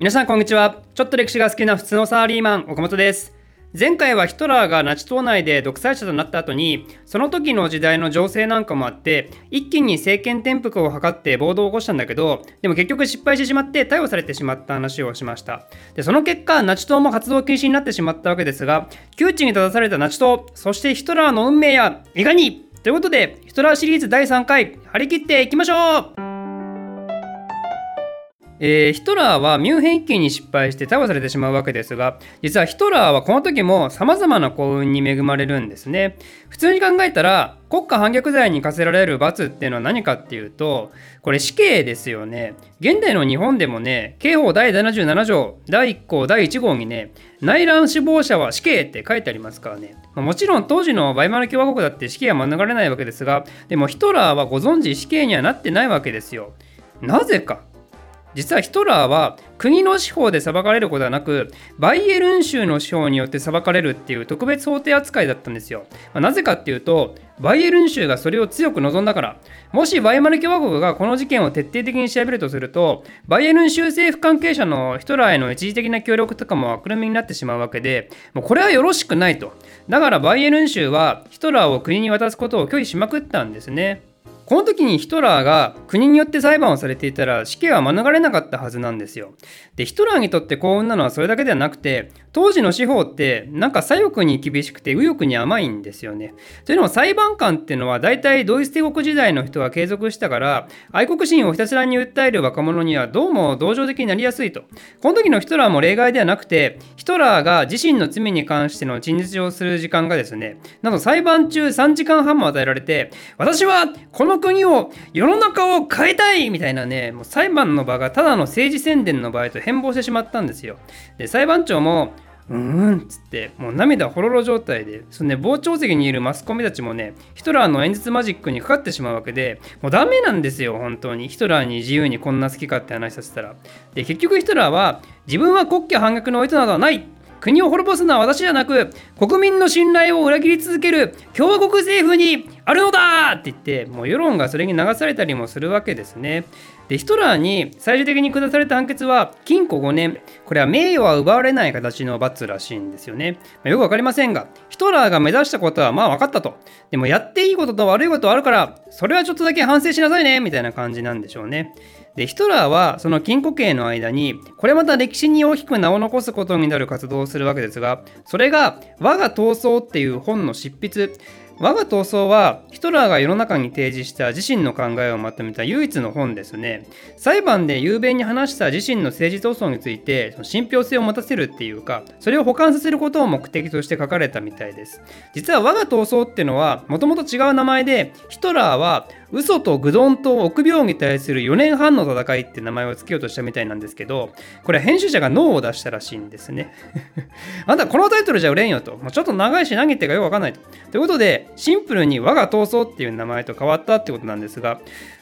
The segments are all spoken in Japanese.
皆さんこんにちは。ちょっと歴史が好きな普通のサラリーマン岡本です。前回はヒトラーがナチ党内で独裁者となった後にその時の時代の情勢なんかもあって一気に政権転覆を図って暴動を起こしたんだけどでも結局失敗してしまって逮捕されてしまった話をしました。でその結果ナチ党も活動禁止になってしまったわけですが窮地に立たされたナチ党そしてヒトラーの運命やいかに？ということでヒトラーシリーズ第3回張り切っていきましょう。えー、ヒトラーはミュンヘン一揆に失敗して逮捕されてしまうわけですが実はヒトラーはこの時も様々な幸運に恵まれるんですね。普通に考えたら国家反逆罪に課せられる罰っていうのは何かっていうとこれ死刑ですよね。現代の日本でもね刑法第77条第1項第1号にね内乱死亡者は死刑って書いてありますからね、もちろん当時のバイマル共和国だって死刑は免れないわけですがでもヒトラーはご存知死刑にはなってないわけですよ。なぜか。実はヒトラーは国の司法で裁かれることはなくバイエルン州の司法によって裁かれるっていう特別法廷扱いだったんですよ、まあ、なぜかっていうとバイエルン州がそれを強く望んだから。もしバイマル共和国がこの事件を徹底的に調べるとするとバイエルン州政府関係者のヒトラーへの一時的な協力とかも悪みになってしまうわけでもうこれはよろしくないと。だからバイエルン州はヒトラーを国に渡すことを拒否しまくったんですね。この時にヒトラーが国によって裁判をされていたら死刑は免れなかったはずなんですよ。で、ヒトラーにとって幸運なのはそれだけではなくて、当時の司法ってなんか左翼に厳しくて右翼に甘いんですよね。というのも裁判官っていうのは大体ドイツ帝国時代の人が継続したから愛国心をひたすらに訴える若者にはどうも同情的になりやすいと。この時のヒトラーも例外ではなくてヒトラーが自身の罪に関しての陳述をする時間がですねなんと裁判中3時間半も与えられて私はこの国を世の中を変えたいみたいなねもう裁判の場がただの政治宣伝の場合と変貌してしまったんですよ。で裁判長もうーんっつってもう涙ほろろ状態でその、ね、傍聴席にいるマスコミたちもねヒトラーの演説マジックにかかってしまうわけでもうダメなんですよ本当に。ヒトラーに自由にこんな好きかって話させたら。で結局ヒトラーは自分は国家反逆のおいとなどはない国を滅ぼすのは私じゃなく国民の信頼を裏切り続ける共和国政府にあるのだって言ってもう世論がそれに流されたりもするわけですね。でヒトラーに最終的に下された判決は禁錮5年。これは名誉は奪われない形の罰らしいんですよね、まあ、よく分かりませんがヒトラーが目指したことはまあ分かったと。でもやっていいことと悪いことはあるからそれはちょっとだけ反省しなさいねみたいな感じなんでしょうね。でヒトラーはその禁錮刑の間にこれまた歴史に大きく名を残すことになる活動をするわけですがそれが「我が闘争」っていう本の執筆。我が闘争はヒトラーが世の中に提示した自身の考えをまとめた唯一の本ですね。裁判で雄弁に話した自身の政治闘争についてその信憑性を持たせるっていうか、それを保管させることを目的として書かれたみたいです。実は我が闘争ってのはもともと違う名前で、ヒトラーは嘘と愚鈍と臆病に対する4年半の戦いって名前を付けようとしたみたいなんですけど、これ編集者がノーを出したらしいんですね。あんたこのタイトルじゃ売れんよと。もうちょっと長いし何言ってかよくわかんないと。ということで、シンプルに我が闘争っていう名前と変わったってことなんですが、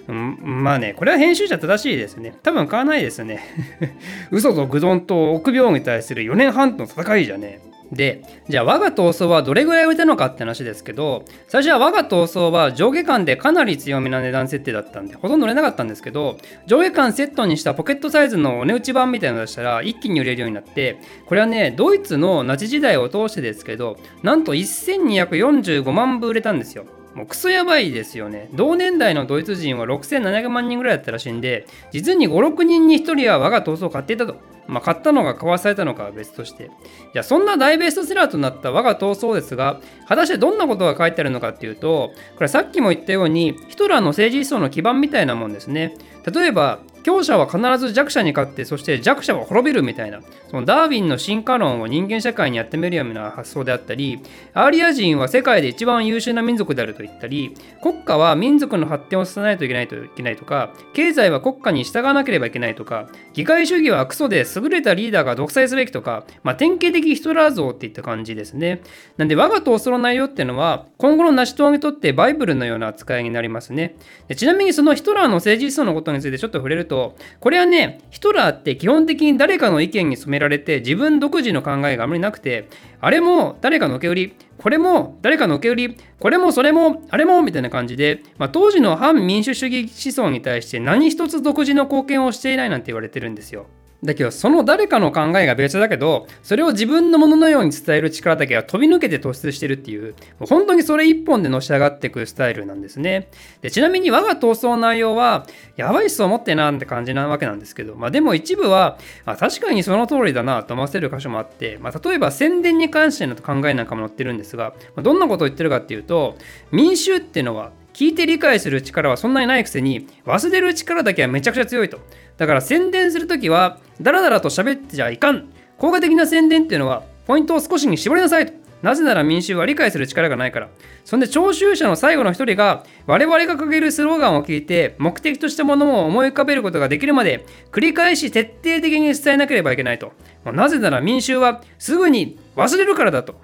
うん、まあね、これは編集者正しいですね。多分買わないですね。嘘と愚鈍と臆病に対する4年半の戦いじゃねでじゃあ我が闘争はどれぐらい売れたのかって話ですけど最初は我が闘争は上下間でかなり強めな値段設定だったんでほとんど売れなかったんですけど上下間セットにしたポケットサイズのお値打ち版みたいなのを出したら一気に売れるようになってこれはねドイツのナチ時代を通してですけどなんと1245万部売れたんですよ。もうクソやばいですよね。同年代のドイツ人は6700万人ぐらいだったらしいんで、実に5、6人に1人は我が闘争を買っていたと。まあ、買ったのか買わされたのかは別として。じゃあ、そんな大ベストセラーとなった我が闘争ですが、果たしてどんなことが書いてあるのかっていうと、これさっきも言ったように、ヒトラーの政治思想の基盤みたいなもんですね。例えば、強者は必ず弱者に勝ってそして弱者は滅びるみたいなそのダーウィンの進化論を人間社会にやってみるような発想であったりアーリア人は世界で一番優秀な民族であると言ったり国家は民族の発展をさせないといけないといけないとか経済は国家に従わなければいけないとか議会主義はクソで優れたリーダーが独裁すべきとか、まあ、典型的ヒトラー像っていった感じですね。なんで我が闘争の内容っていうのは今後の成し遂げにとってバイブルのような扱いになりますね。でちなみにそのヒトラーの政治思想のことについてちょっと触れるとと、これはね、ヒトラーって基本的に誰かの意見に染められて自分独自の考えがあまりなくて、あれも誰かの受け売り、これも誰かの受け売り、これもそれもあれもみたいな感じで、まあ、当時の反民主主義思想に対して何一つ独自の貢献をしていないなんて言われてるんですよ。だけどその誰かの考えが別だけどそれを自分のもののように伝える力だけが飛び抜けて突出してるっていう本当にそれ一本でのし上がっていくスタイルなんですね。でちなみに我が闘争の内容はやばい人を持ってなって感じなわけなんですけど、まあ、でも一部は、あ、確かにその通りだなと思わせる箇所もあって、まあ、例えば宣伝に関しての考えなんかも載ってるんですが、まあ、どんなことを言ってるかっていうと民衆っていうのは聞いて理解する力はそんなにないくせに忘れる力だけはめちゃくちゃ強いと。だから宣伝するときはダラダラと喋ってじゃいかん効果的な宣伝っていうのはポイントを少しに絞りなさいとなぜなら民衆は理解する力がないから。そんで聴衆者の最後の一人が我々が掲げるスローガンを聞いて目的としたものを思い浮かべることができるまで繰り返し徹底的に伝えなければいけないと。なぜなら民衆はすぐに忘れるからだと。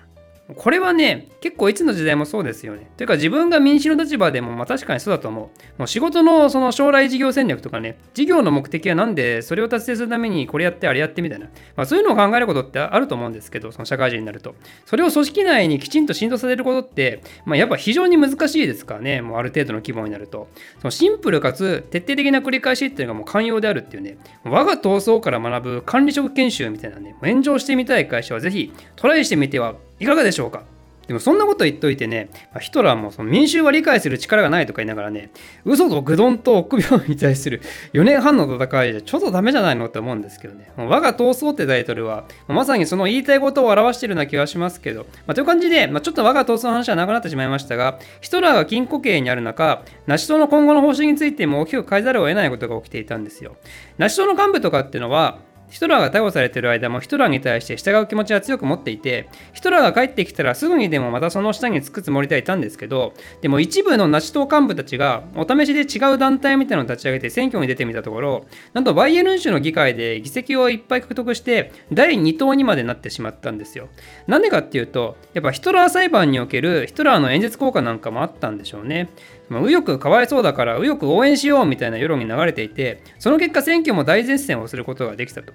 これはね、結構いつの時代もそうですよね。というか自分が民主の立場でもまあ確かにそうだと思う。もう仕事のその将来事業戦略とかね、事業の目的は何でそれを達成するためにこれやってあれやってみたいな。まあそういうのを考えることってあると思うんですけど、その社会人になると。それを組織内にきちんと浸透させることって、まあやっぱ非常に難しいですからね、もうある程度の規模になると。そのシンプルかつ徹底的な繰り返しっていうのがもう寛容であるっていうね、我が闘争から学ぶ管理職研修みたいなね、炎上してみたい会社はぜひトライしてみてはいかがでしょうか？でもそんなこと言っといてね、ヒトラーもその民衆は理解する力がないとか言いながらね、嘘と愚鈍と臆病に対する 4年半の戦いじゃちょっとダメじゃないのって思うんですけどね。我が闘争ってタイトルは、まさにその言いたいことを表しているような気がしますけど、まあ、という感じで、まあ、ちょっと我が闘争の話はなくなってしまいましたが、ヒトラーが禁錮刑にある中、ナチ党の今後の方針についても大きく変えざるを得ないことが起きていたんですよ。ナチ党の幹部とかっていうのは、ヒトラーが逮捕されている間もヒトラーに対して従う気持ちは強く持っていてヒトラーが帰ってきたらすぐにでもまたその下につくつもりではいたんですけどでも一部のナチ党幹部たちがお試しで違う団体みたいなのを立ち上げて選挙に出てみたところなんとバイエルン州の議会で議席をいっぱい獲得して第2党にまでなってしまったんですよ。なんでかっていうとやっぱヒトラー裁判におけるヒトラーの演説効果なんかもあったんでしょうね。ま右翼かわいそうだから右翼応援しようみたいな世論に流れていてその結果選挙も大絶戦をすることができたと。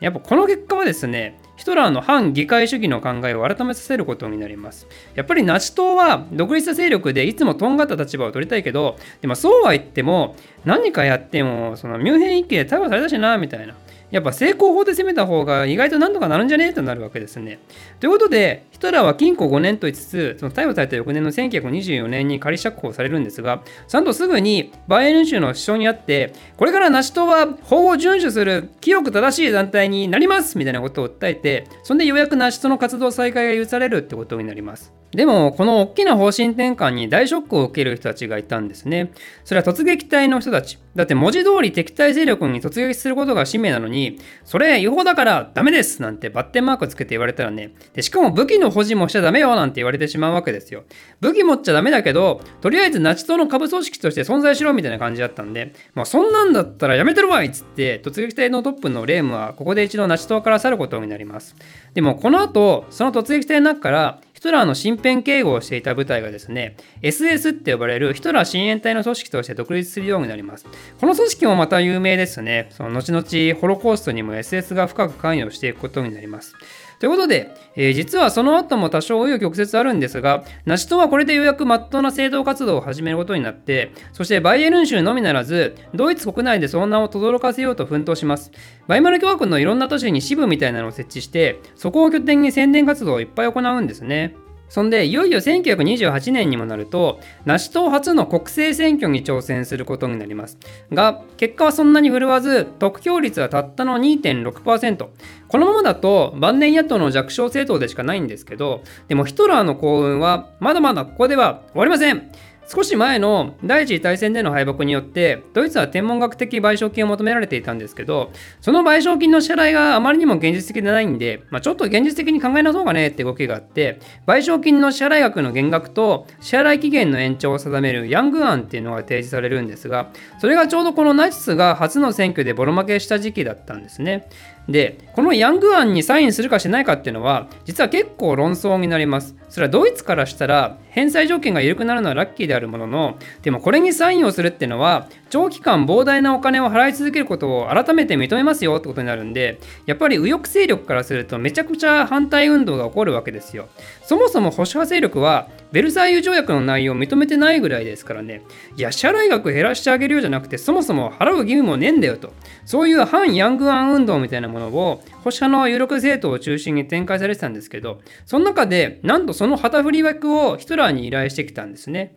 やっぱこの結果はですねヒトラーの反議会主義の考えを改めさせることになります。やっぱりナチ党は独立した勢力でいつもとんがった立場を取りたいけどでもそうは言っても何かやってもそのミュンヘン一揆で逮捕されたしなみたいな。やっぱ成功法で攻めた方が意外と何とかなるんじゃねえとなるわけですね。ということで、ヒトラーは禁錮5年と言いつつ、その逮捕された翌年の1924年に仮釈放されるんですが、ちゃんとすぐにバイエルン州の首相に会って、これからナチ党は法を遵守する清く正しい団体になりますみたいなことを訴えて、そんでようやくナチ党の活動再開が許されるってことになります。でも、この大きな方針転換に大ショックを受ける人たちがいたんですね。それは突撃隊の人たち。だって文字通り敵対勢力に突撃することが使命なのに、にそれ違法だからダメですなんてバッテンマークつけて言われたらね、でしかも武器の保持もしちゃダメよなんて言われてしまうわけですよ。武器持っちゃダメだけど、とりあえずナチ党の下部組織として存在しろみたいな感じだったんで、まあそんなんだったらやめてるわいっつって、突撃隊のトップのレームはここで一度ナチ党から去ることになります。でもこの後、その突撃隊の中からヒトラーの身辺警護をしていた部隊がですね、SS って呼ばれるヒトラー親衛隊の組織として独立するようになります。この組織もまた有名ですね。その後々ホロコーストにも SS が深く関与していくことになります。ということで、えー、実はその後も多少紆余曲折あるんですが、ナチ党はこれでようやく真っ当な政党活動を始めることになって、そしてバイエルン州のみならず、ドイツ国内でその名を轟かせようと奮闘します。バイマル共和国のいろんな都市に支部みたいなのを設置して、そこを拠点に宣伝活動をいっぱい行うんですね。そんで、いよいよ1928年にもなると、ナシ党初の国政選挙に挑戦することになります。が、結果はそんなに振るわず、得票率はたったの2.6%。このままだと、晩年野党の弱小政党でしかないんですけど、でもヒトラーの幸運は、まだまだここでは終わりません。少し前の第一次大戦での敗北によってドイツは天文学的賠償金を求められていたんですけどその賠償金の支払いがあまりにも現実的でないんで、まあ、ちょっと現実的に考えなそうかねって動きがあって賠償金の支払い額の減額と支払い期限の延長を定めるヤング案っていうのが提示されるんですがそれがちょうどこのナチスが初の選挙でボロ負けした時期だったんですね。でこのヤング案にサインするかしないかっていうのは実は結構論争になります。それはドイツからしたら返済条件が緩くなるのはラッキーであるもののでもこれにサインをするっていうのは長期間膨大なお金を払い続けることを改めて認めますよってことになるんでやっぱり右翼勢力からするとめちゃくちゃ反対運動が起こるわけですよ。そもそも保守派勢力はベルサイユ条約の内容を認めてないぐらいですからね。いや支払額減らしてあげるようじゃなくてそもそも払う義務もねえんだよと。そういう反ヤングアン運動みたいなもののを保守派の有力政党を中心に展開されてたんですけどその中でなんとその旗振り役をヒトラーに依頼してきたんですね。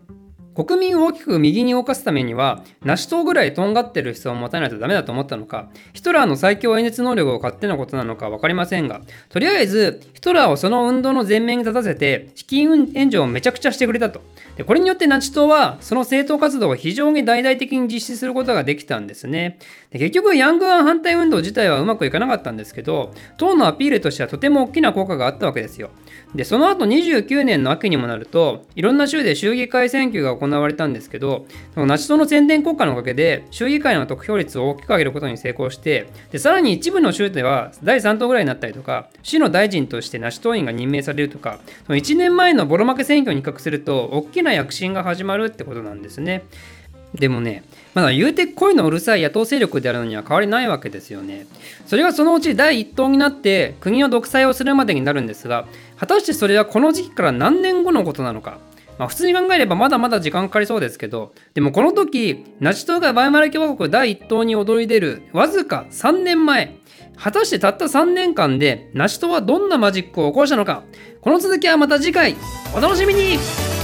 国民を大きく右に動かすためには、ナシ党ぐらいとんがってる人を持たないとダメだと思ったのか、ヒトラーの最強演説能力を勝手なことなのか分かりませんが、とりあえず、ヒトラーをその運動の前面に立たせて、資金援助をめちゃくちゃしてくれたと。でこれによってナチ党は、その政党活動を非常に大々的に実施することができたんですね。で結局、ヤングアン反対運動自体はうまくいかなかったんですけど、党のアピールとしてはとても大きな効果があったわけですよ。で、その後29年の秋にもなると、いろんな州で州議会選挙が行われたんですけど、そのナチ党の宣伝国家のおかげで、州議会の得票率を大きく上げることに成功して、でさらに一部の州では第3党ぐらいになったりとか、市の大臣としてナチ党員が任命されるとか、その1年前のボロ負け選挙に比較すると、大きな躍進が始まるってことなんですね。でもね、まだ言うて恋のうるさい野党勢力であるのには変わりないわけですよね。それがそのうち第一党になって国の独裁をするまでになるんですが、果たしてそれはこの時期から何年後のことなのか。まあ、普通に考えればまだまだ時間かかりそうですけど、でもこの時、ナチ党がバイマル共和国第一党に躍り出るわずか3年前、果たしてたった3年間でナチ党はどんなマジックを起こしたのか、この続きはまた次回、お楽しみに。